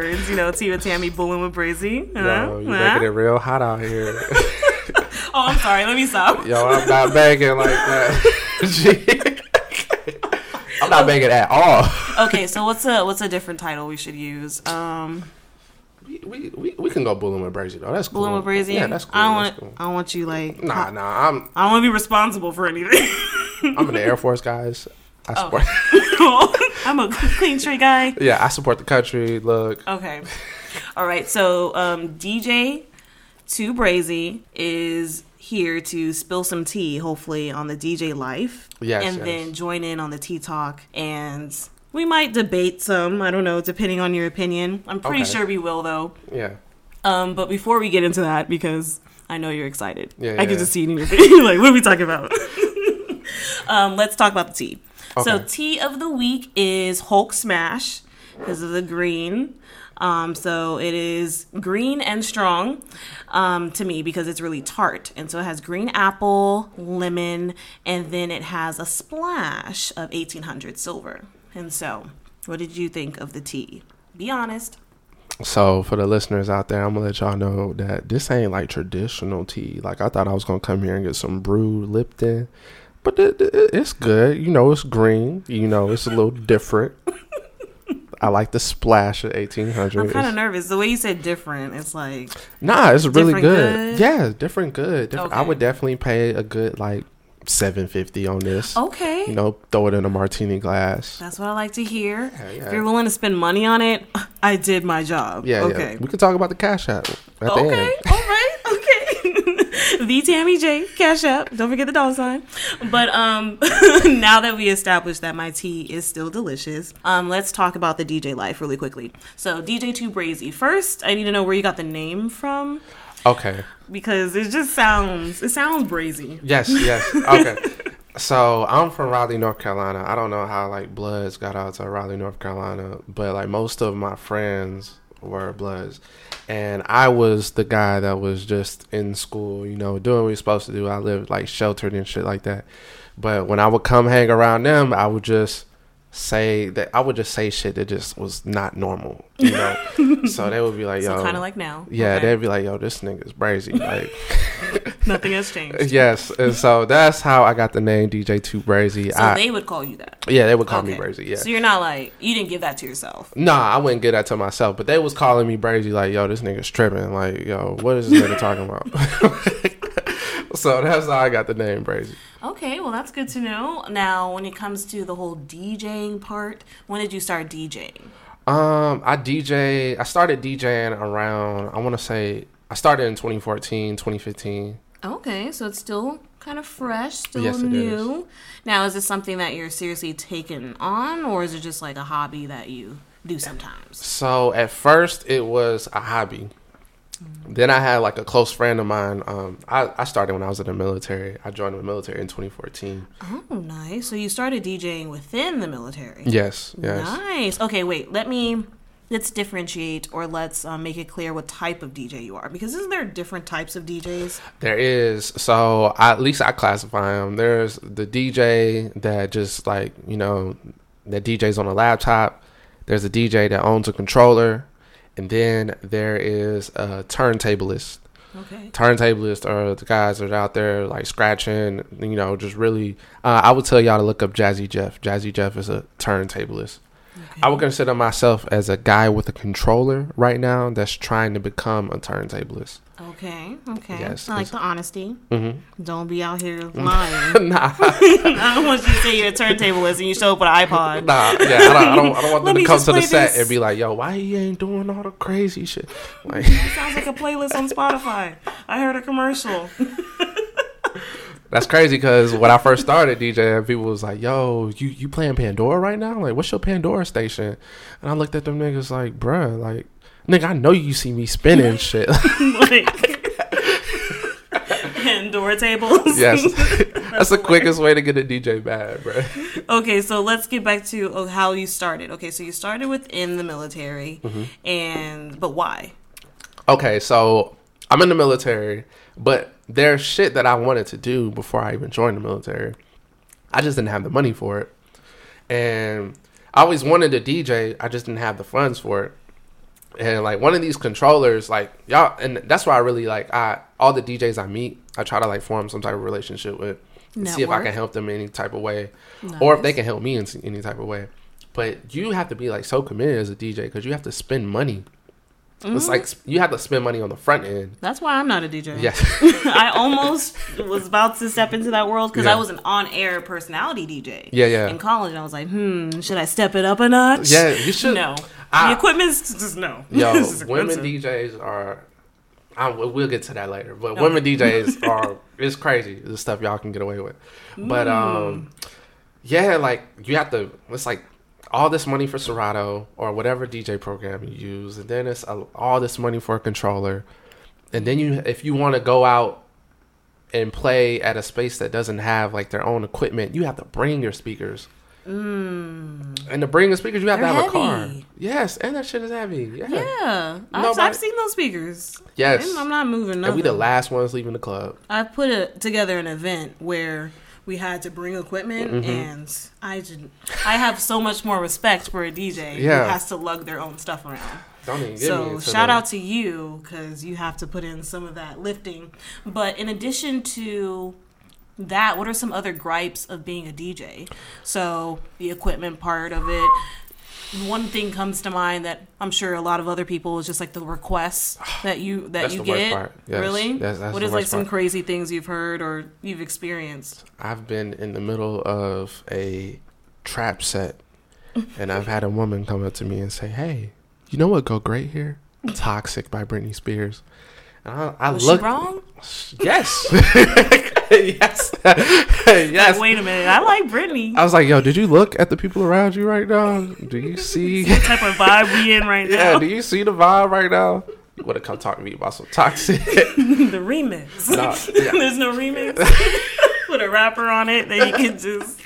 words, you know, Tia Tammy Bullin' with Brazy. Yo, Huh? you Huh? making it real hot out here. Oh, I'm sorry. Let me stop. Yo, I'm not begging like that. I'm not begging at all. Okay, so what's a what's a different title we should use? Um, We, we, we, can go bullying with Brazy though. That's cool. Bullin' with Brazy. Yeah, that's cool. I don't want cool. I don't want you like Nah, nah. I'm I don't want to be responsible for anything. I'm in the Air Force, guys. I Oh. support. I'm a clean straight guy. yeah, I support the country. Look, Okay. All right. So um, DJ Two Brazy is here to spill some tea, hopefully, on the DJ life. Yes, And yes. then join in on the tea talk. And we might debate some. I don't know, depending on your opinion. I'm pretty Okay. sure we will, though. yeah. Um, but before we get into that, because I know you're excited, Yeah, I yeah. can just see it in your face. like, what are we talking about? um, let's talk about the tea. So, tea of the week is Hulk Smash because of the green. Um, so it is green and strong um, to me because it's really tart. And so it has green apple, lemon, and then it has a splash of 1800 silver. And so, what did you think of the tea? Be honest. So for the listeners out there, I'm gonna let y'all know that this ain't like traditional tea. Like I thought I was gonna come here and get some brewed Lipton, but it, it- it's good. You know, it's green. You know, it's a little different. I like the splash of 1800. I'm kind of nervous. The way you said different, it's like Nah, it's really good. good? Yeah, different good. Different. I would definitely pay a good like 750 on this. okay. You know, throw it in a martini glass. That's what I like to hear. Yeah, If you're willing to spend money on it, I did my job. Yeah, Okay. yeah. We can talk about the cash app at the Okay. All right. The Tammy J Cash App. Don't forget the dollar sign. But um, now that we established that my tea is still delicious, um, let's talk about the DJ life really quickly. So DJ Two Brazy. First, I need to know where you got the name from Okay. because it just sounds it sounds brazy. Yes, yes. Okay. so I'm from Raleigh, North Carolina. I don't know how like Bloods got out to Raleigh, North Carolina, but like most of my friends were Bloods. And I was the guy that was just in school, you know, doing what you're supposed to do. I lived like sheltered and shit like that. But when I would come hang around them, I would just say that I would just say shit that just was not normal, you know. so they would be like, "Yo, So kind of like now. yeah," Okay. they'd be like, "Yo, this nigga's crazy." Like, nothing has changed. yes, and so that's how I got the name DJ Two Brazy. So I, they would call you that. yeah, they would call me Okay. Brazy. Yeah, So you're not like you didn't give that to yourself. nah, I wouldn't give that to myself, but they was calling me Brazy. Like, yo, this nigga's tripping. Like, yo, what is this nigga talking about? So that's how I got the name Brazy. Okay, well that's good to know. Now, when it comes to the whole DJing part, when did you start DJing? Um, I DJ. I started DJing around. I want to say I started in 2014, 2015. Okay, so it's still kind of fresh, still Yes, it new. Now, is this something that you're seriously taking on, or is it just like a hobby that you do sometimes? So at first it was a hobby. Then I had like a close friend of mine. Um, I, I started when I was in the military. I joined the military in 2014. Oh, nice. So you started DJing within the military. Yes, yes. Nice. Okay, wait. Let me let's differentiate, or let's um, make it clear what type of DJ you are, because isn't there different types of DJs? There is. So I, at least I classify them. There's the DJ that just like you know that DJs on a laptop. There's a DJ that owns a controller, and then there is a turntablist. Okay. Turntablists are the guys that are out there like scratching, you know, just really. Uh, I would tell y'all to look up Jazzy Jeff. Jazzy Jeff is a turntablist. I would consider myself as a guy with a controller right now that's trying to become a turntablist. Okay. Okay. Yes, I like the honesty. Mm-hmm. Don't be out here lying. nah, I don't want you to say you're a turntablist and you show up with an iPod. nah, yeah, I don't, I don't, I don't want them to come to the play set this. and be like, "Yo, why he ain't doing all the crazy shit?" Like, sounds like a playlist on Spotify. I heard a commercial. That's crazy because when I first started DJing, people was like, "Yo, you you playing Pandora right now? Like, what's your Pandora station?" And I looked at them niggas like, "Bruh, like, nigga, I know you see me spinning shit." like and tables. yes, that's the quickest way to get a DJ bad, bro. Okay, so let's get back to oh, how you started. Okay, so you started within the military, mm-hmm. and but why? Okay, so I'm in the military, but there's shit that I wanted to do before I even joined the military. I just didn't have the money for it, and I always wanted to DJ. I just didn't have the funds for it. And like one of these controllers, like y'all, and that's why I really like I all the DJs I meet, I try to like form some type of relationship with, and see if I can help them in any type of way, or if they can help me in any type of way. But you have to be like so committed as a DJ because you have to spend money. It's like you have to spend money on the front end. That's why I'm not a DJ. Yes. I almost was about to step into that world because Yeah. I was an on-air personality DJ. Yeah, yeah. In college, I was like, hmm, should I step it up a notch? Yeah, you should. No, I- the equipment's just no. Yo, women. DJs are. I, we'll get to that later, but women DJs are. It's crazy the stuff y'all can get away with, but um, yeah, like you have to. It's like all this money for Serato or whatever DJ program you use, and then it's a, all this money for a controller, and then you if you want to go out and play at a space that doesn't have like their own equipment, you have to bring your speakers. Mm. And to bring the speakers, you have They're to have a car. Yes, and that shit is heavy. Yeah. Yeah, I've, I've seen those speakers. Yes. I'm not moving. And we the last ones leaving the club. I put a, together an event where we had to bring equipment, Mm-hmm. and I just I have so much more respect for a DJ Yeah. who has to lug their own stuff around. Don't even get me So shout out to you because you have to put in some of that lifting. But in addition to that, what are some other gripes of being a DJ? So the equipment part of it. One thing comes to mind that I'm sure a lot of other people is just like the requests that you that That's you get. Yes. Really? That's what is like some part. crazy things you've heard or you've experienced? I've been in the middle of a trap set, and I've had a woman come up to me and say, "Hey, you know what go great here? Toxic by Britney Spears." And I, I Was looked. she wrong? Yes. yes. yes. Wait a minute. I like Britney. I was like, "Yo, did you look at the people around you right now? Do you see?" What type of vibe we in right yeah. now? Do you see the vibe right now? You want to come talk to me about some toxic? the remix. Nah, yeah. There's no remix. Put a rapper on it that you can just.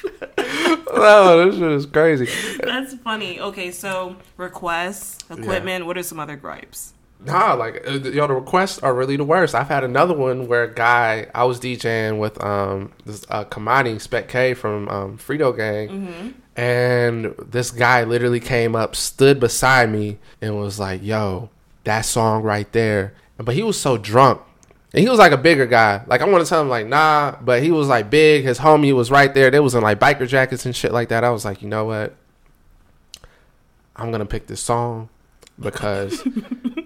no, this shit is crazy. That's funny. Okay, so requests, equipment. What are some other gripes? Nah, like uh, yo, the requests are really the worst. I've had another one where a guy I was DJing with um this uh, Kamani Spec K from um, Frito Gang, and this guy literally came up, stood beside me, and was like, "Yo, that song right there." But he was so drunk. And he was like a bigger guy. Like I want to tell him like nah, but he was like big. His homie was right there. They was in like biker jackets and shit like that. I was like, you know what? I'm gonna pick this song because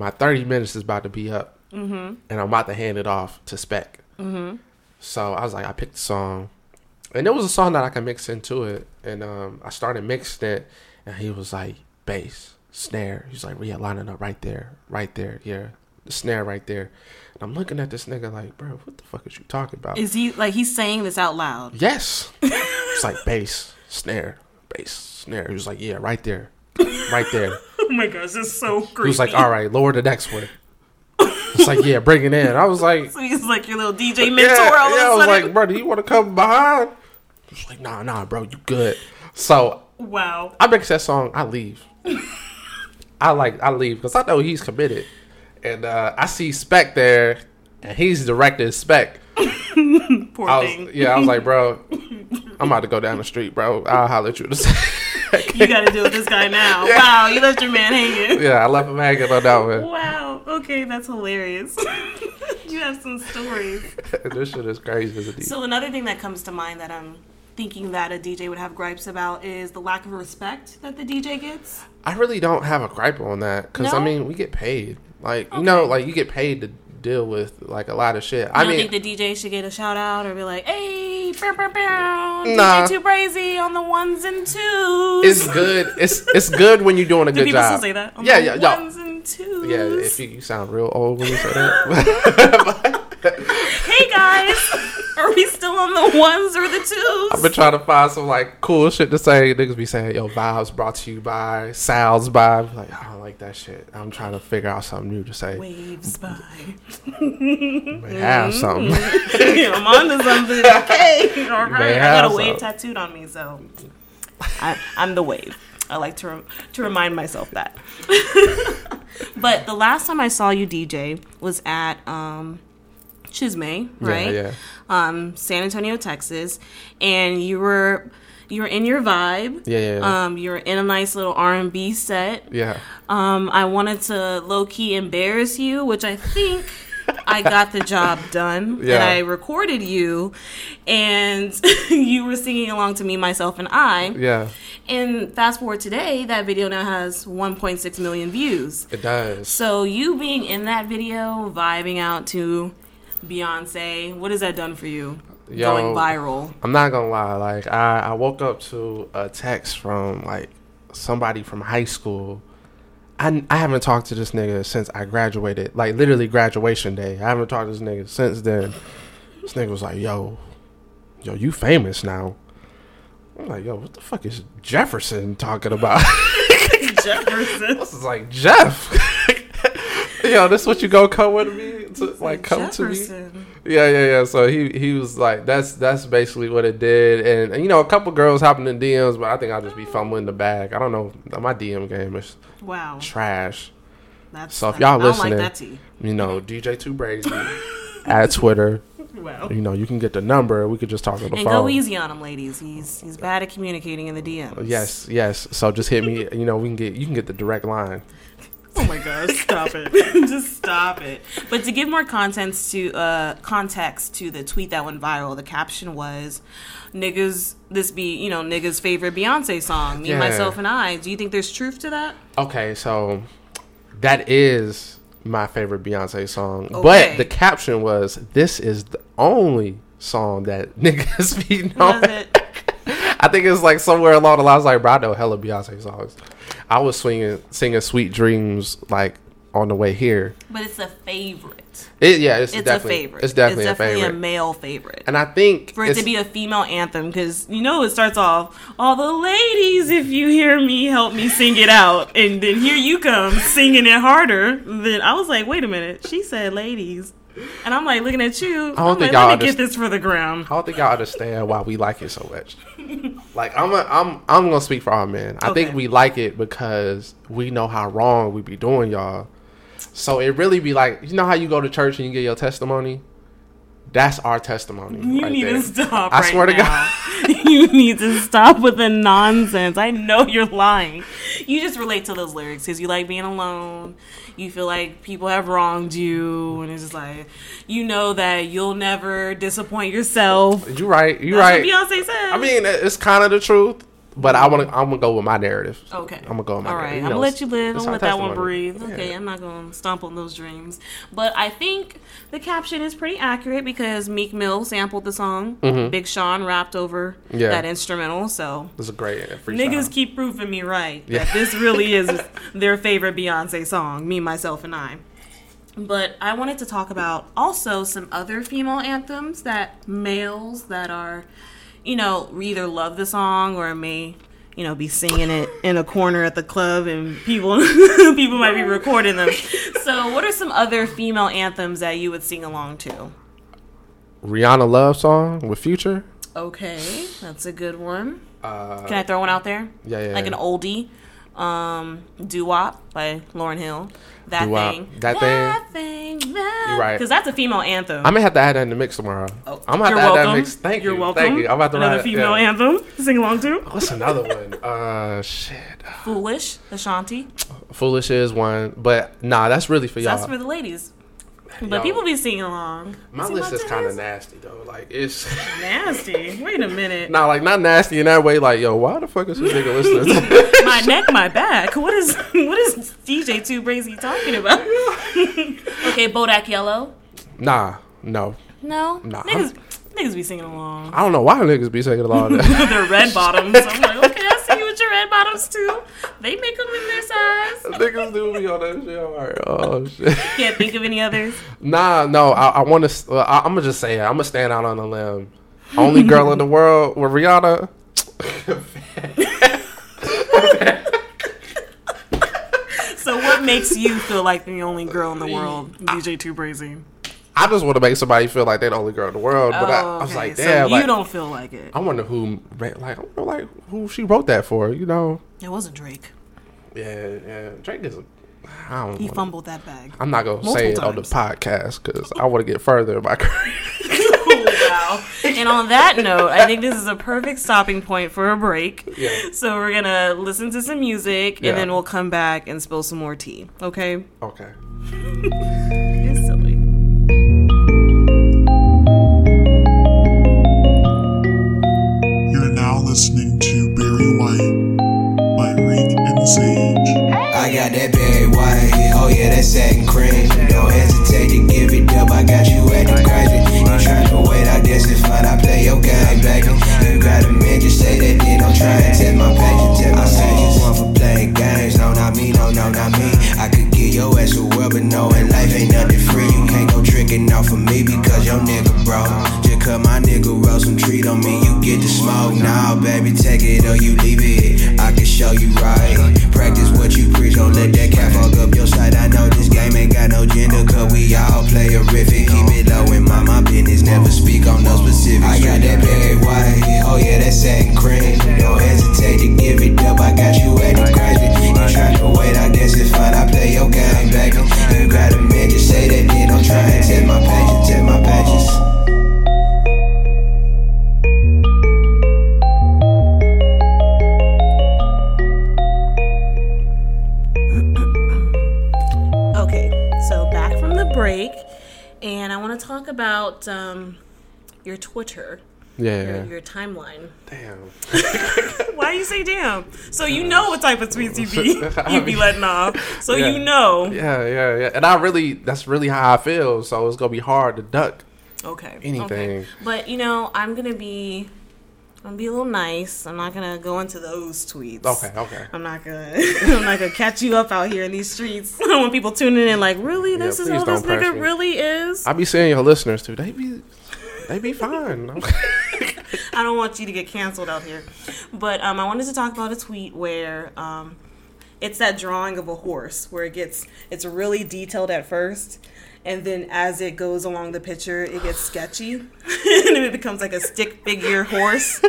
my 30 minutes is about to be up, and I'm about to hand it off to Spec. So I was like, I picked the song, and there was a song that I could mix into it, and um, I started mixing it, and he was like, bass, snare. He's like, yeah, lining up right there, right there, yeah, the snare right there. And I'm looking at this nigga like, bro, what the fuck is you talking about? Is he like he's saying this out loud? Yes. it's like bass, snare, bass, snare. He was like, yeah, right there, right there. Oh my gosh, it's so creepy. He was like, all right, lower the next one. It's like, yeah, bring it in. I was like, So he's like your little DJ yeah, mentor. all yeah. I was like, bro, do you want to come behind? He was like, nah, nah, bro, you good. So wow. I mix that song. I leave. I like I leave because I know he's committed, and uh, I see Spec there, and he's directing Spec. Poor I thing. yeah, I was like, bro, I'm about to go down the street, bro. I'll holler at you. You got to deal with this guy now. Wow, you left your man hanging. yeah, I left him hanging on that one. Wow. Okay, that's hilarious. you have some stories. this shit is crazy as a DJ. So another thing that comes to mind that I'm thinking that a DJ would have gripes about is the lack of respect that the DJ gets. I really don't have a gripe on that because I mean we get paid. Like you know, like you get paid to deal with like a lot of shit. I I don't mean, think the DJ should get a shout out or be like, "Hey, bow, bow, bow, Nah. DJ Two Brazy on the ones and twos. it's good. It's it's good when you're doing a Do good people job. still say that? On yeah, yeah. Ones and twos. Yeah, if you, you sound real old when you say that. are we still on the ones or the 2s I've been trying to find some like cool shit to say. Niggas be saying, "Yo, vibes brought to you by Sal's by." I'm Like I don't like that shit. I'm trying to figure out something new to say. Waves by. May have something. I'm onto something. Okay, all right. I got a wave some. tattooed on me, so I, I'm the wave. I like to rem- to remind myself that. but the last time I saw you DJ was at um, Chisme, right? Yeah, yeah. Um, San Antonio, Texas, and you were you were in your vibe. Yeah, yeah, yeah. Um, you were in a nice little R and B set. Yeah. Um, I wanted to low key embarrass you, which I think I got the job done. And Yeah. I recorded you, and you were singing along to me, myself, and I. Yeah. And fast forward today, that video now has 1.6 million views. It does. So you being in that video, vibing out to Beyonce, what has that done for you? Yo. Going viral. I'm not gonna lie. Like I, I woke up to a text from like somebody from high school. I, I haven't talked to this nigga since I graduated. Like literally graduation day. I haven't talked to this nigga since then. This nigga was like, "Yo, yo, you famous now." I'm like, "Yo, what the fuck is Jefferson talking about?" Jefferson. this is like Jeff. yo, this what you go come with me to like come to me? Yeah, yeah, yeah. So he he was like, that's that's basically what it did, and, and, you know, a couple girls hopping in DMs, but I think I'll just be fumbling the bag. I don't know, my DM game is Wow. trash. That's, So if y'all listening- like that. You know, DJ Two Brazy at Twitter. Wow. You know, you can get the number. We could just talk on the And phone. go easy on him, ladies. He's he's bad at communicating in the DMs. Yes, yes. So just hit me. You know, we can get you can get the direct line. Oh my gosh, stop it. Just stop it. But to give more context to uh context to the tweet that went viral, the caption was niggas this be, you know, niggas favorite Beyonce song, me, Yeah. myself and I. Do you think there's truth to that? Okay, so that is my favorite Beyonce song. Okay. But the caption was, "This is the only song that niggas be knowing." It? I think it's like somewhere along the lines, like, bro, I know hella Beyonce songs. I was swinging, singing "Sweet Dreams" like on the way here. But it's a favorite. It, yeah, it's, It's definitely, a favorite. It's definitely, a a favorite. A male favorite. and I think for it to be a female anthem because you know it starts off all the ladies if you hear me help me sing it out and then here you come singing it harder then i was like wait a minute she said ladies and i'm like looking at you I don't I'm think like, y'all let me get this for the ground I don't think y'all understand why we like it so much. like I'm, a, I'm, I'm gonna speak for all men. I think we like it because we know how wrong we be doing y'all. So it really be like, you know how you go to church and you get your testimony. That's our testimony. you right need there. to stop I right swear to God. you need to stop with the nonsense i know you're lying you just relate to those lyrics because you like being alone you feel like people have wronged you and it's just like you know that you'll never disappoint yourself You're right. You That's right. what Beyonce said. I mean, it's kind of the truth, but I want to. I'm gonna go with my narrative. okay. I'm gonna go with my All right, narrative. I'm gonna let you live. I'm gonna let that one breathe. Okay, Yeah. I'm not gonna stomp on those dreams. But I think the caption is pretty accurate because Meek Mill sampled the song. Big Sean rapped over Mm-hmm. Yeah. that instrumental. So It's a great freestyle. niggas keep proving me right that Yeah. this really is their favorite Beyonce song. Me, myself, and I. But I wanted to talk about also some other female anthems that males that are, you know, either love the song or may, you know, be singing it in a corner at the club and people people might be recording them. So, what are some other female anthems that you would sing along to? Rihanna love song with Future. Okay, that's a good one. Uh, Can I throw one out there? yeah, yeah. Like an oldie. Um, Doo Wop by Lauryn Hill. That Doo-wop. thing. That thing. That You're right. Because that's a female anthem. I may have to add that in the mix tomorrow. Oh, I'm gonna have to add that mix. Thank You're you. welcome. Thank you. I'm about to Another female yeah. anthem to sing along to. What's another one? Uh, shit. Foolish, Ashanti. Foolish is one, but nah, that's really for y'all. That's for the ladies. But people be singing along. My See list is kind of nasty though. Like it's nasty. Wait a minute. not like not nasty in that way. Like yo, why the fuck is this nigga listening? my neck, my back. What is what is DJ Two Brazy talking about? okay, Bodak Yellow. nah, no. No, Nah, niggas, niggas be singing along. I don't know why niggas be singing along. They're red bottoms. I'm like, red bottoms too. They make them in their size. niggas do be on that shit. I'm like, oh shit. Can't think of any others. Nah, no. I, I want to. Uh, I'm gonna just say it. I'm gonna stand out on a limb. Only girl in the world with Rihanna. So, what makes you feel like the only girl in the world, DJ Two Brazy? I just want to make somebody feel like they're the only girl in the world. But I, I oh, was like, Oh, so damn. you like, don't feel like it. I wonder who, like, I wonder, like, who she wrote that for. You know? It wasn't Drake. Yeah, yeah. Drake is. A, I don't. He wanna- fumbled that bag. I'm not gonna multiple say it on the podcast because I want to get further in my career. wow. And on that note, I think this is a perfect stopping point for a break. Yeah. So we're gonna listen to some music Yeah. and then we'll come back and spill some more tea. Okay? Okay. Sage. I got that Barry White, oh yeah, that's satin cream. Don't hesitate to give it up, I got you acting crazy. You tryna wait, I guess it's fun, I play your game, baby. You got a man, just say that, then don't try and test my patience. Tell my patience, one for playing games, no, not me, no, no, not me. I could give your ass a but knowing life ain't nothing free. You can't go tricking off of me because your nigga broke. Cut my nigga roll some treat on me, you get the smoke. Nah, baby, take it or you leave it. I can show you right. Practice what you preach, don't let that cat fuck up your sight. I know this game ain't got no gender, cause we all play horrific. Keep it low and mind my business, never speak on no specifics. I got that Barry White, oh yeah, that's satin cream. Don't hesitate to give it up, I got you acting crazy. You to wait, I guess it's fine, I play your game, baby. You got a man, just say that, then don't try and test my patience, test my patience. Talk about um, your Twitter, Yeah. your, your timeline. Damn. Why you say damn? So you know what type of tweets you be you be letting off. So Yeah. you know. Yeah, yeah, yeah. And I really, that's really how I feel. So it's gonna be hard to duck. Okay. Anything. Okay. But you know, I'm gonna be I'm gonna be a little nice. I'm not gonna go into those tweets. Okay, okay. I'm not gonna I'm not gonna catch you up out here in these streets. I don't want people tuning in like, really? This is please how this nigga me. really is? I be seeing your listeners too. They be, they be fine. I don't want you to get canceled out here. But um, I wanted to talk about a tweet where um, it's that drawing of a horse where it gets it's really detailed at first, and then as it goes along the picture, it gets sketchy, and it becomes like a stick figure horse.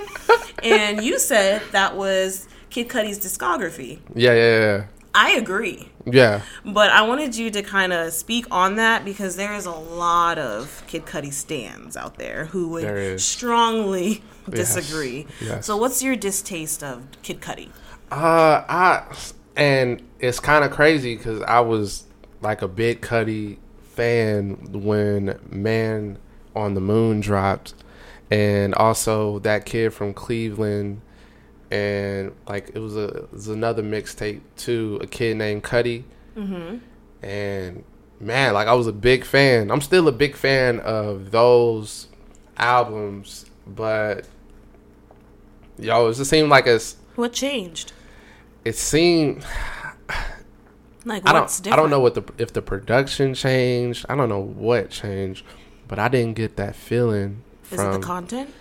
and you said that was Kid Cudi's discography. yeah, yeah, yeah. I agree. Yeah. But I wanted you to kind of speak on that because there is a lot of Kid Cudi stands out there who would is. strongly disagree. yes. So, what's your distaste of Kid Cudi? Uh, I and it's kind of crazy because I was like a big Cudi fan when Man on the Moon dropped, and also that kid from Cleveland, and like it was a it was another mixtape too, a kid named Cudi, mm-hmm. and man, like I was a big fan. I'm still a big fan of those albums, but yo, it just seemed like it's What changed? it seemed Like, I what's don't different? I don't know what the if the production changed. I don't know what changed, but I didn't get that feeling Is it the content?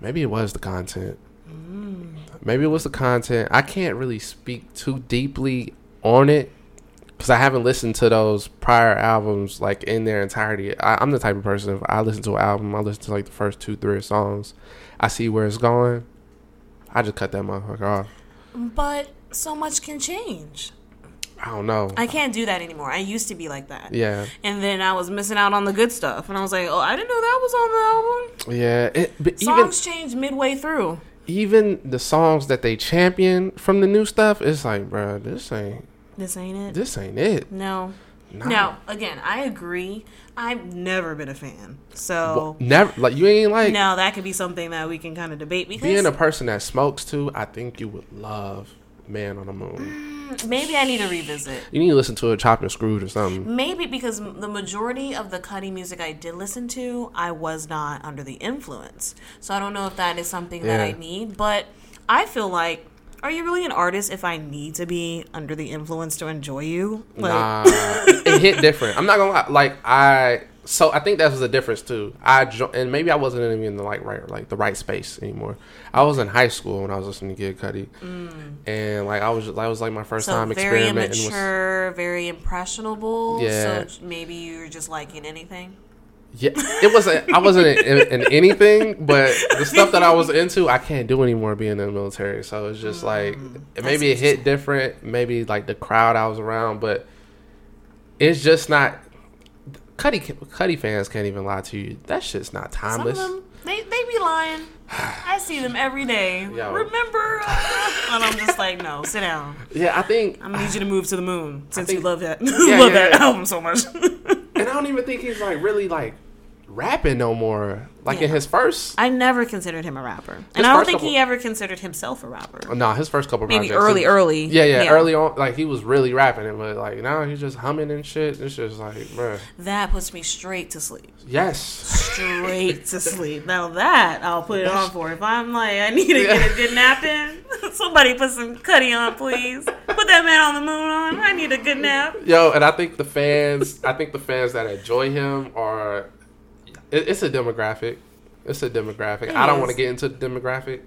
maybe it was the content. Mm. Maybe it was the content. I can't really speak too deeply on it because I haven't listened to those prior albums like in their entirety. I, I'm the type of person if I listen to an album, I listen to like the first two, three songs. I see where it's going. I just cut that motherfucker off. But so much can change. I don't know. I can't do that anymore. I used to be like that. yeah, And then I was missing out on the good stuff. And I was like, oh, I didn't know that was on the album. yeah. It, but even Songs change midway through. even the songs that they champion from the new stuff, it's like, bro, this ain't This ain't it. this ain't it. No. Nah. No, again, I agree. I've never been a fan. So, Well, never like you ain't like No, that could be something that we can kind of debate because being a person that smokes too. I think you would love Man on the Moon. Mm, maybe I need to revisit. You need to listen to a Chopped and Screwed or something. Maybe because the majority of the Cudi music I did listen to, I was not under the influence. So I don't know if that is something that I need. But I feel like, are you really an artist if I need to be under the influence to enjoy you? Like, Nah, it hit different. I'm not gonna lie. Like I, so I think that was the difference too. I jo- and maybe I wasn't even in the like right like the right space anymore. I was in high school when I was listening to Kid Cudi, and like I was that was like my first Mm. so time very experimenting with immature, very impressionable. Yeah. So maybe you're just liking anything. Yeah, it wasn't. I wasn't in, in anything, but the stuff that I was into, I can't do anymore being in the military. So it's just like maybe it hit different. Maybe like the crowd I was around, but it's just not. Cudi Cudi fans can't even lie to you. That shit's not Some of timeless. them, they, they be lying. I see them every day. Yo. Remember? Uh, and I'm just like, no, sit down. Yeah, I think, I'm gonna need you to move to the moon since you love that. Yeah, love yeah, that yeah. album so much. and I don't even think he's like really like rapping no more. Like in his first, I never considered him a rapper, His and I don't think couple- he ever considered himself a rapper. Oh, no, his first couple Maybe projects, early, was- early. Yeah, yeah, early on, like he was really rapping it, but like now he's just humming and shit. It's just like, bruh. That puts me straight to sleep. Yes. Straight to sleep. Now that I'll put it on for. If I'm like, I need to get a good nap in, somebody put some Cudi on, please. Put that man on the moon on. I need a good nap. Yo, and I think the fans, I think the fans that enjoy him are, it, it's a demographic. It's a demographic. It I don't want to get into the demographic,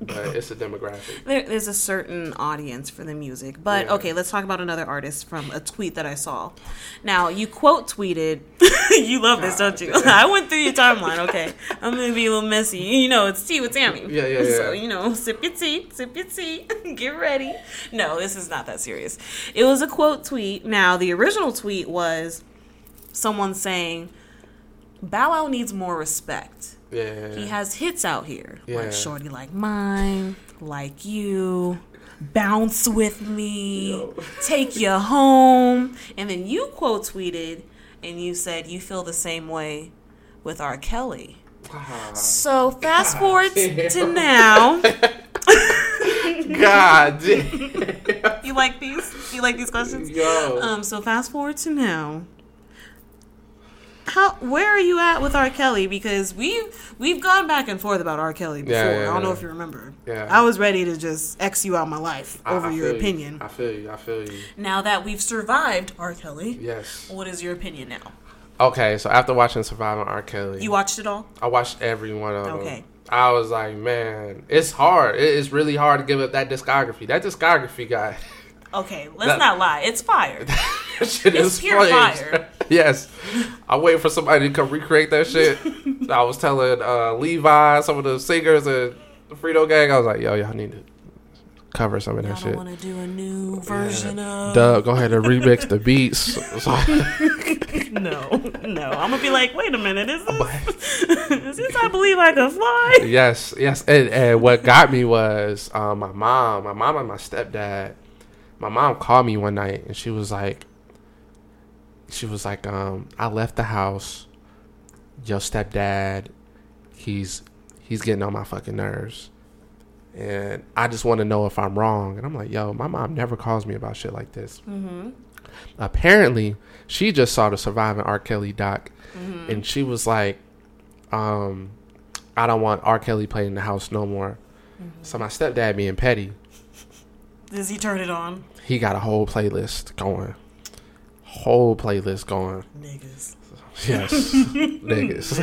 but it's a demographic. There, there's a certain audience for the music. But Yeah. okay, let's talk about another artist from a tweet that I saw. Now, you quote tweeted, you love this, don't you? I went through your timeline, okay? I'm going to be a little messy. You know, it's tea with Tammy. Yeah, yeah, yeah. So, you know, sip your tea, sip your tea, get ready. No, this is not that serious. It was a quote tweet. Now, the original tweet was someone saying, Bow Wow needs more respect. Yeah. He has hits out here. Yeah. Like Shorty Like Mine, Like You, Bounce With Me, Take You Home. And then you quote tweeted and you said you feel the same way with R. Kelly. So fast forward to now. God damn. You like these? You like these questions? Yo. Um, so fast forward to now. How where are you at with R. Kelly? Because we've we've gone back and forth about R. Kelly before. Yeah, yeah, I don't know if you remember. Yeah. I was ready to just X you out my life over I your feel you. opinion. I feel you. I feel you. Now that we've survived R. Kelly, Yes. what is your opinion now? Okay, so after watching Surviving R. Kelly, You watched it all? I watched every one of them. Okay. I was like, man, it's hard. It is really hard to give up that discography. That discography guy. Okay, let's That- not lie. It's fire. It's pure flames. fire. yes. I wait for somebody to come recreate that shit. I was telling uh, Levi, some of the singers and the Frito gang, I was like, yo, y'all need to cover some of that don't shit. want to do a new version of. Doug, go ahead and remix the beats. No, no. I'm gonna be like, wait a minute. Is this? is this? I believe I can fly. yes, yes. And, and what got me was um, my mom, my mom and my stepdad. My mom called me one night and she was like, she was like, um, I left the house. Your stepdad, he's he's getting on my fucking nerves, and I just want to know if I'm wrong. And I'm like, yo, my mom never calls me about shit like this. Mm-hmm. Apparently, she just saw the Surviving R. Kelly doc, Mm-hmm. and she was like, um, I don't want R. Kelly playing in the house no more. Mm-hmm. So my stepdad being petty, Does he turn it on? he got a whole playlist going. Whole playlist going. Niggas. Yes, niggas.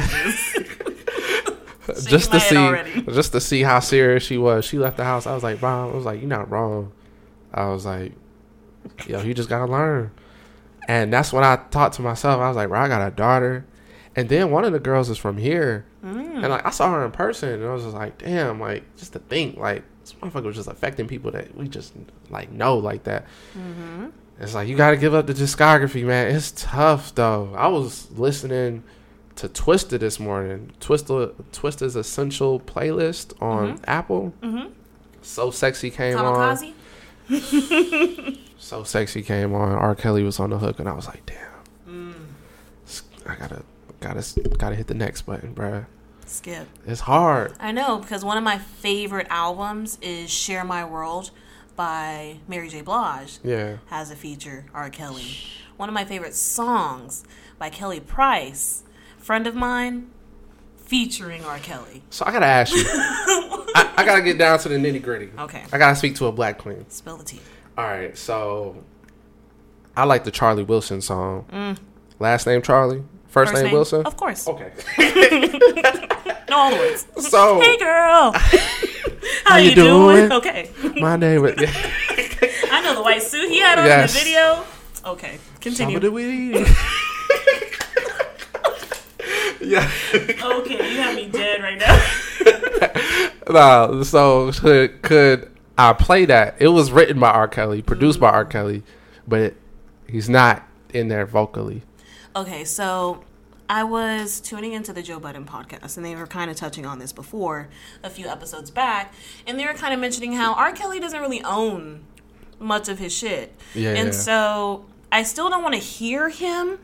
Shaking just to see, already. just to see how serious she was. She left the house. I was like, Mom, I was like, you're not wrong. I was like, yo, you just gotta learn. And that's when I thought to myself, I was like, bro, I got a daughter. And then one of the girls is from here. Mm. And like I saw her in person and I was just like, damn, like just to think, like this motherfucker was just affecting people that we just like know like that. Mm-hmm. It's like you gotta give up the discography, man. It's tough though. I was listening to Twista this morning. Twista Twista's essential playlist on Apple. Mm-hmm. So sexy came on. So sexy came on. R. Kelly was on the hook, and I was like, damn. Mm. I gotta gotta gotta hit the next button, bruh. Skip. It's hard. I know because one of my favorite albums is "Share My World" by Mary J. Blige. Yeah. Has a feature R. Kelly. One of my favorite songs by Kelly Price, friend of mine, featuring R. Kelly. So I gotta ask you. I, I gotta get down to the nitty gritty. Okay, I gotta speak to a black queen. spill the tea. All right, so I like the Charlie Wilson song. Mm. Last name Charlie, first, First name, Wilson. Of course. Okay. No, all the words. So Hey, girl. How, you you, doing? doing? Okay. my name is I know the white suit he had on Yes. in the video. Okay, continue. Some of the weed. yeah. Okay, you have me dead right now. no, so could, could I play that? It was written by R. Kelly, produced by R. Mm-hmm. Kelly, but he's not in there vocally. Okay, so I was tuning into the Joe Budden podcast, and they were kind of touching on this before a few episodes back, and they were kind of mentioning how R. Kelly doesn't really own much of his shit, Yeah, and yeah. so I still don't want to hear him.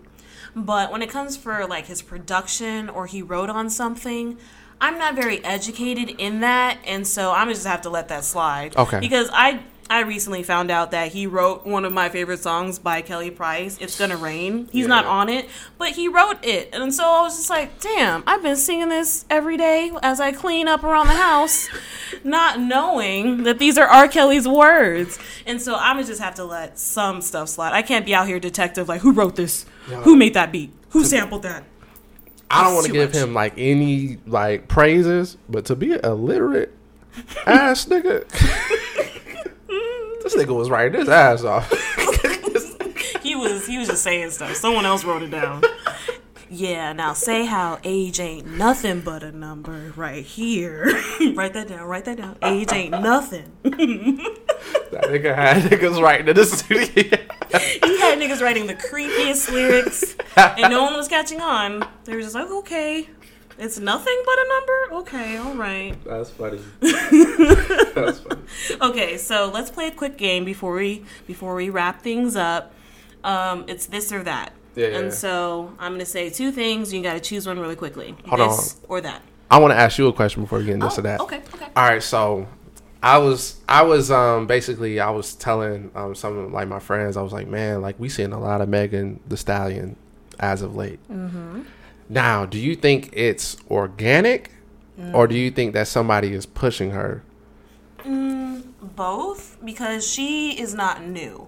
But when it comes for like his production or he wrote on something, I'm not very educated in that, and so I'm gonna just have to let that slide. Okay. Because I I recently found out that he wrote one of my favorite songs by Kelly Price. It's gonna rain. He's not on it, but he wrote it, and so I was just like, damn, I've been singing this every day as I clean up around the house, not knowing that these are R. Kelly's words. And so I'm gonna just have to let some stuff slide. I can't be out here detective like who wrote this, who made that beat, who sampled that. I don't want to give much. him like any like praises, but to be illiterate ass nigga, this nigga was writing his ass off. he was he was just saying stuff. Someone else wrote it down. Yeah, now say how age ain't nothing but a number right here. write that down, write that down. Age ain't nothing. that nigga had niggas writing in the studio. he had niggas writing the creepiest lyrics and no one was catching on. They were just like, okay, it's nothing but a number? Okay, all right. That's funny. That's funny. Okay, so let's play a quick game before we before we wrap things up. Um, it's this or that. Yeah, And yeah. so I'm gonna say two things. You gotta choose one really quickly. Hold this or that. I want to ask you a question before we get into this or that. Oh, okay, okay. All right, so I was I was um basically I was telling um some of like my friends I was like man like we seeing a lot of Megan Thee Stallion as of late. Mm-hmm. Now, do you think it's organic, or do you think that somebody is pushing her? Both because she is not new.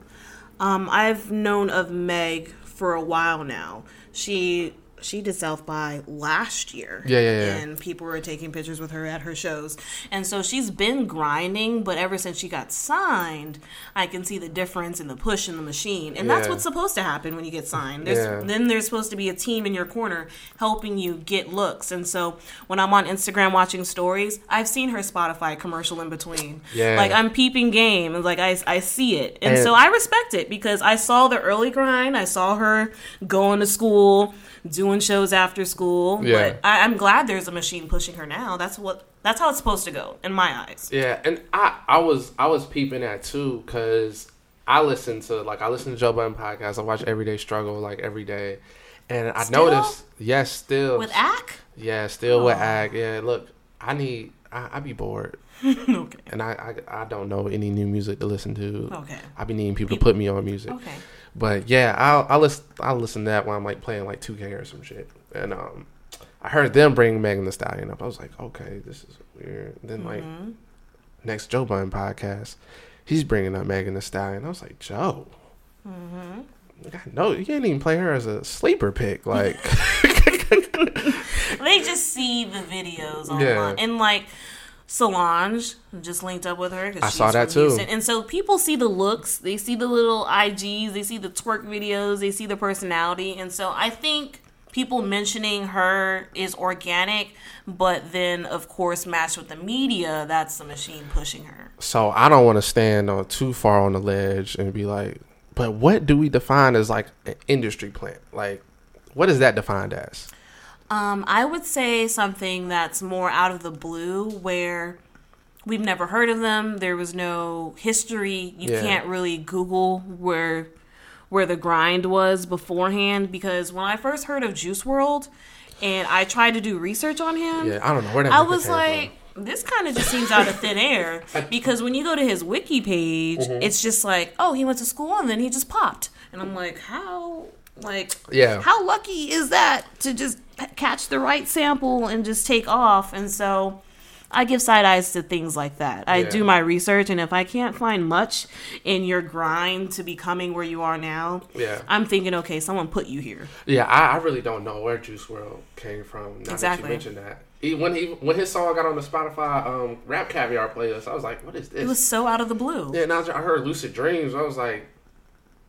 Um, I've known of Meg for a while now. She she did South by last year. Yeah, yeah, yeah. And people were taking pictures with her at her shows. And so she's been grinding, but ever since she got signed, I can see the difference in the push in the machine. And that's what's supposed to happen when you get signed. There's Yeah. then there's supposed to be a team in your corner helping you get looks. And so when I'm on Instagram watching stories, I've seen her Spotify commercial in between. Yeah. Like I'm peeping game and like I, I see it. And, And- so I respect it because I saw the early grind. I saw her going to school, doing shows after school. Yeah. But I, I'm glad there's a machine pushing her now. That's what that's how it's supposed to go in my eyes. Yeah, and I I was I was peeping at too because I listen to like I listen to Joe Budden podcast. I watch Everyday Struggle like every day, and I Still? noticed yes, still With Ack? yeah, still with Ag. Yeah, look, I need I, I be bored, okay. and I, I I don't know any new music to listen to. Okay. I be needing people to put me on music. Okay. But yeah, I'll I listen I listen to that when I'm like playing like 2K or some shit. And um I heard them bring Megan Thee Stallion up. I was like, okay, this is weird. Then like Mm-hmm. next Joe Budden podcast, he's bringing up Megan Thee Stallion. I was like, Joe. Mm-hmm. God, no, you can't even play her as a sleeper pick. Like, They just see the videos online. Yeah. And like Solange just linked up with her. I she's saw that too. Houston. And so people see the looks, they see the little IGs, they see the twerk videos, they see the personality. And so I think people mentioning her is organic, but then of course matched with the media, that's the machine pushing her. so I don't want to stand on too far on the ledge and be like, but what do we define as like an industry plant? Like, what is that defined as? Um, I would say something that's more out of the blue where we've never heard of them. There was no history. You Yeah. can't really Google where where the grind was beforehand because when I first heard of Juice WRLD and I tried to do research on him, Yeah, I don't know where that. I was like, this kind of just seems out of thin air because when you go to his wiki page, Mm-hmm. it's just like, oh, he went to school and then he just popped, and I'm like, how, like, Yeah. how lucky is that to just catch the right sample and just take off? And so. I give side eyes to things like that. I Yeah. do my research, and if I can't find much in your grind to becoming where you are now, Yeah. I'm thinking, okay, someone put you here. Yeah, I, I really don't know where Juice WRLD came from. Now Exactly. that you mentioned that, he, when he when his song got on the Spotify um, Rap Caviar playlist, I was like, "What is this?" It was so out of the blue. yeah, and I, was- I heard Lucid Dreams. I was like,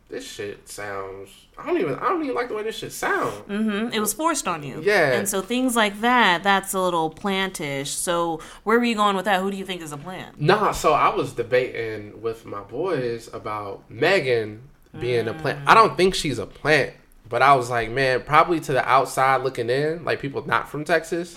this shit sounds. I don't even. I don't even like the way this shit sound. hmm It was forced on you. Yeah. And so things like that, that's a little plantish. So where were you going with that? Who do you think is a plant? Nah, so I was debating with my boys about Megan being a plant. I don't think she's a plant, but I was like, man, probably to the outside looking in, like people not from Texas,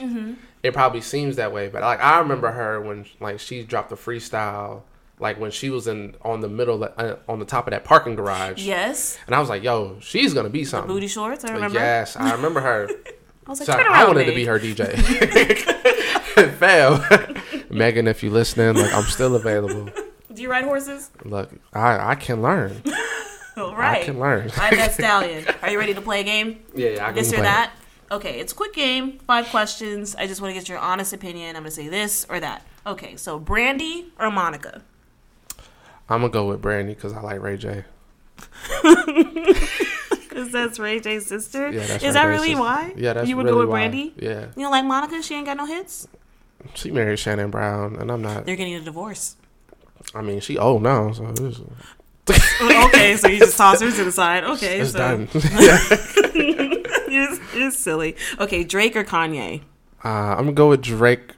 it probably seems that way. But like I remember her when like she dropped the freestyle, like when she was in on the middle, uh, on the top of that parking garage. Yes. And I was like, yo, she's gonna be something. Booty shorts, I remember. Yes, I remember her. I was like, So turn I around. wanted to be her DJ. Fail, Megan, if you're listening, like I'm still available. Do you ride horses? Look, I I can learn. All I can learn. I'm that stallion. Are you ready to play a game? Yeah, yeah, I can This or that? Okay, it's a quick game. Five questions. I just want to get your honest opinion. I'm to say this or that. Okay, so Brandy or Monica? I'm gonna go with Brandy because I like Ray J. Because that's Ray J's sister. Yeah, that's Is Ray that J's really sister. why? Yeah, that's You would really go with why. Brandy? Yeah, You know, like Monica, she ain't got no hits. she married Shannon Brown, and I'm not. They're getting a divorce. I mean, she old now, so it's, okay, so you just toss her to the side. Okay, it's so done. it's, it's silly. Okay, Drake or Kanye? uh, I'm gonna go with Drake.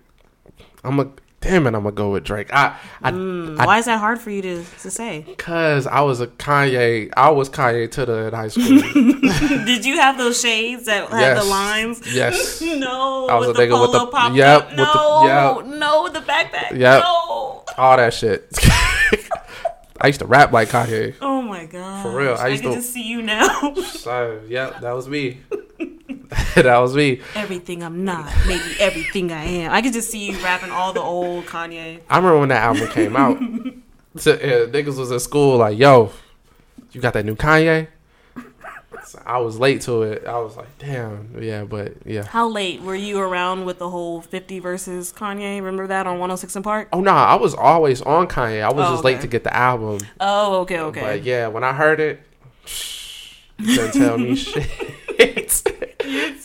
I'm gonna damn it. I'm gonna go with Drake. I, I, Mm, I why is that hard for you to, to say? Cause I was a Kanye, I was Kanye to the in high school. Did you have those shades that had Yes. the lines? yes. No, I was with a the nigga with the- pop yep, with the- No, yep. no, the backpack. Yep. No. All that shit. I used to rap like Kanye. Oh my god. For real, I I, used can to- just see you now. So, yep, that was me. that was me. everything I'm not, maybe everything I am. I could just see you rapping all the old Kanye. I remember when that album came out. so, yeah, niggas was at school like, yo, you got that new Kanye? So I was late to it. I was like, damn, yeah, but yeah. How late were you around with the whole 50 versus Kanye? Remember that on 106 & Park? Oh no, I was always on Kanye. I was Oh, just late to get the album. Oh, okay, okay. But yeah, when I heard it, couldn't tell me shit.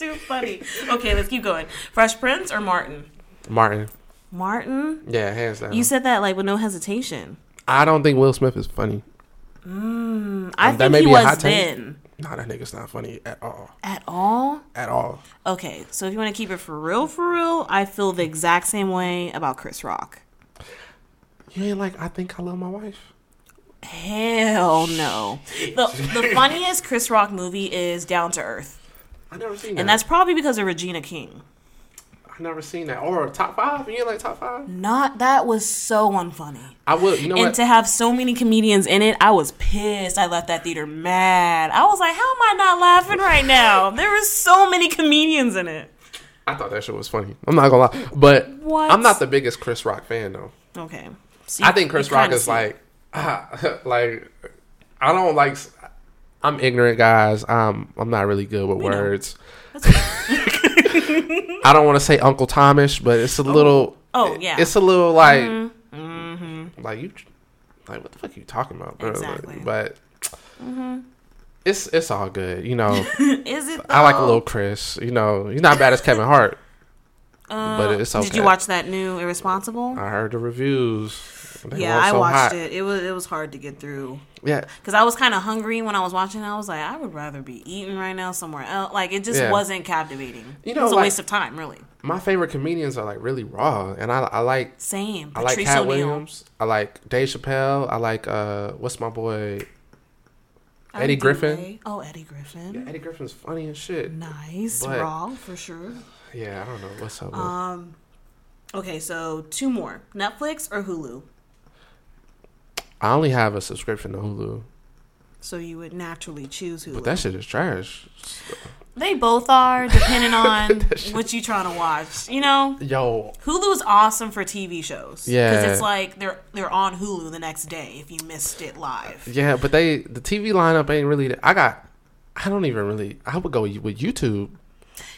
Too funny. Okay, let's keep going. Fresh Prince or Martin? Martin, Martin? yeah, hands down. You said that like with no hesitation. I don't think Will Smith is funny. I Um, think he was then. Nah, that nigga's not funny at all. At all? At all. Okay, so if you want to keep it for real, for real, I feel the exact same way about Chris Rock. You ain't like I think I love my wife. Hell no. The, the funniest Chris Rock movie is Down to Earth. I never seen that. And that's probably because of Regina King. I never seen that. Or top five. You like top five? Not that was so unfunny. I would, You know and what? to have so many comedians in it, I was pissed. I left that theater mad. I was like, how am I not laughing right now? There were so many comedians in it. I thought that shit was funny. I'm not gonna lie, but What? I'm not the biggest Chris Rock fan though. Okay. So I think Chris Rock is like, like I don't like. I'm ignorant, guys. Um, I'm not really good with We words. I don't want to say Uncle Thomas, but it's a oh. little. Oh, yeah. It's a little like, mm-hmm. Mm-hmm. like you, like what the fuck are you talking about, bro? Exactly. But mm-hmm. it's it's all good, you know. Is it? I like a little Chris. You know, he's not bad as Kevin Hart, but uh, it's okay. Did you watch that new Irresponsible? I heard the reviews. They yeah, I so watched hot. it. It was it was hard to get through Yeah, because I was kind of hungry when I was watching. it. I was like, I would rather be eating right now somewhere else. Like it just Yeah. wasn't captivating. You know, it was a like- waste of time, really. my favorite comedians are like really raw, and I I like Same. I like Patrice Katt O'Neal. Williams. I like Dave Chappelle. I like uh what's my boy Eddie Griffin. Oh, Eddie Griffin. Yeah, Eddie Griffin's funny as shit. Nice, But- raw for sure. Yeah, I don't know what's up. With. Um, okay, so two more: Netflix or Hulu. I only have a subscription to Hulu, So you would naturally choose Hulu. but that shit is trash. they both are, depending on what you trying to watch. You know, Yo, Hulu's awesome for TV shows. Yeah. because it's like they're they're on Hulu the next day if you missed it live. yeah, but they the TV lineup ain't really. I got. I don't even really. I would go with YouTube.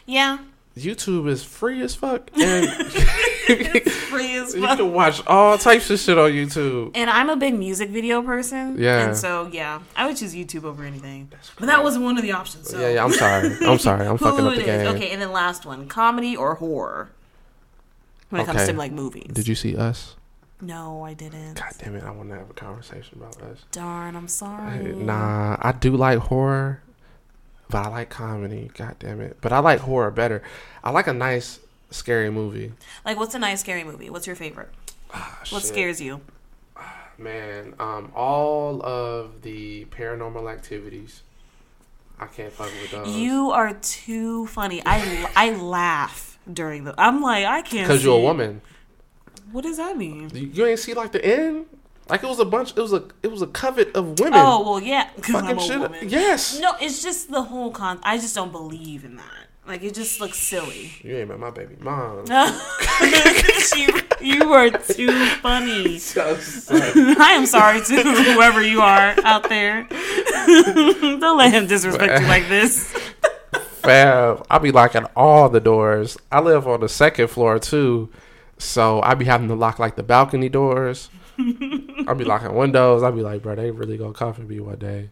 Yeah, YouTube is free as fuck, and free as you can watch all types of shit on YouTube. And I'm a big music video person. Yeah. And so yeah, I would choose YouTube over anything. But that wasn't one of the options. So. Yeah, yeah. I'm sorry. I'm sorry. I'm fucking up the game. Okay, and then last one: comedy or horror. When it comes to like movies. Did you see Us? No, I didn't. God damn it! I want to have a conversation about us. Darn, I'm sorry. Nah, I do like horror, but I like comedy. God damn it! But I like horror better. I like a nice scary movie. Like, what's a nice scary movie? What's your favorite? Ah, What shit. scares you? Man, um, all of the paranormal activities. I can't fuck with those. You are too funny. I I laugh during the. I'm like I can't. Because you're a woman. What does that mean? You, you ain't see like the end. Like it was a bunch. It was a. It was a covet of women. Oh well, yeah, fucking shit. Yes. No, it's just the whole con. I just don't believe in that. Like it just looks silly. You ain't my baby mom. you, you are too funny. So I am sorry to whoever you are out there. don't let him disrespect you like this. Fab, I be locking all the doors. I live on the second floor too, so I be having to lock like the balcony doors. I be locking windows. I be like, bro, they really gonna come for me one day.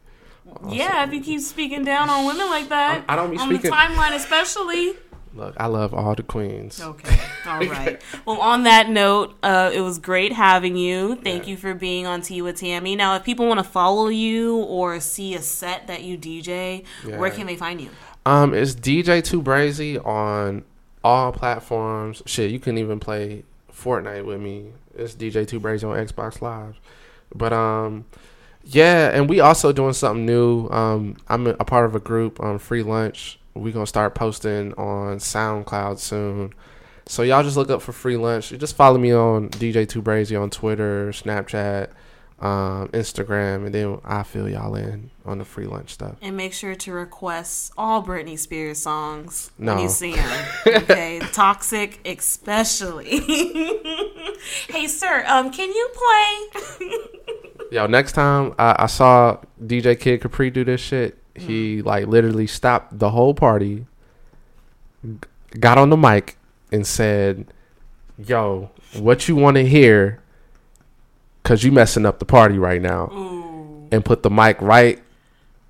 Yeah, if you keep speaking down on women like that, I don't be on speaking- the timeline, especially. Look, I love all the queens. Okay. All right. Well, on that note, uh, it was great having you. Thank Yeah. you for being on Tea with Tammy. Now, if people want to follow you or see a set that you DJ, where can they find you? Um, it's DJ Two Brazy on all platforms. Shit, you can even play Fortnite with me. It's DJ Two Brazy on Xbox Live. But um, yeah, and we also doing something new. Um, I'm a part of a group on Free Lunch. We're gonna start posting on SoundCloud soon. So y'all just look up for Free Lunch. You just follow me on DJ Two Brazy on Twitter, Snapchat, um, Instagram, and then I fill y'all in on the Free Lunch stuff. And make sure to request all Britney Spears songs when No. you see them. Okay, Toxic especially. hey, sir, um, can you play? Yo, next time I, I saw DJ Kid Capri do this shit, he mm. like literally stopped the whole party, g- got on the mic, and said, "Yo, what you want to hear? Cause you messing up the party right now." And put the mic right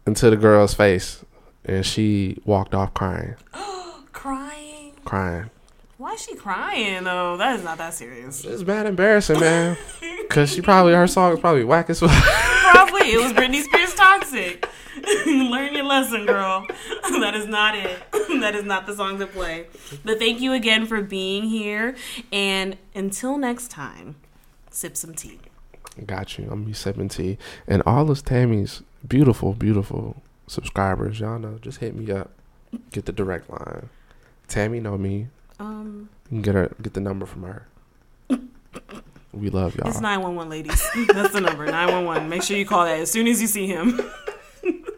into the girl's face, and she walked off crying, Crying. crying. Why is she crying though? That is not that serious. It's bad embarrassing, man. Cause she probably her song is probably whack as fuck. Probably it was Britney Spears toxic. Learn your lesson, girl. that is not it. that is not the song to play. But thank you again for being here. And until next time, sip some tea. Got you. I'm gonna be sipping tea. And all of Tammy's beautiful, beautiful subscribers, y'all know, just hit me up. Get the direct line. Tammy know me. Um, You can get her get the number from her. We love y'all. it's 911, ladies. That's the number 911. Make sure you call that as soon as you see him.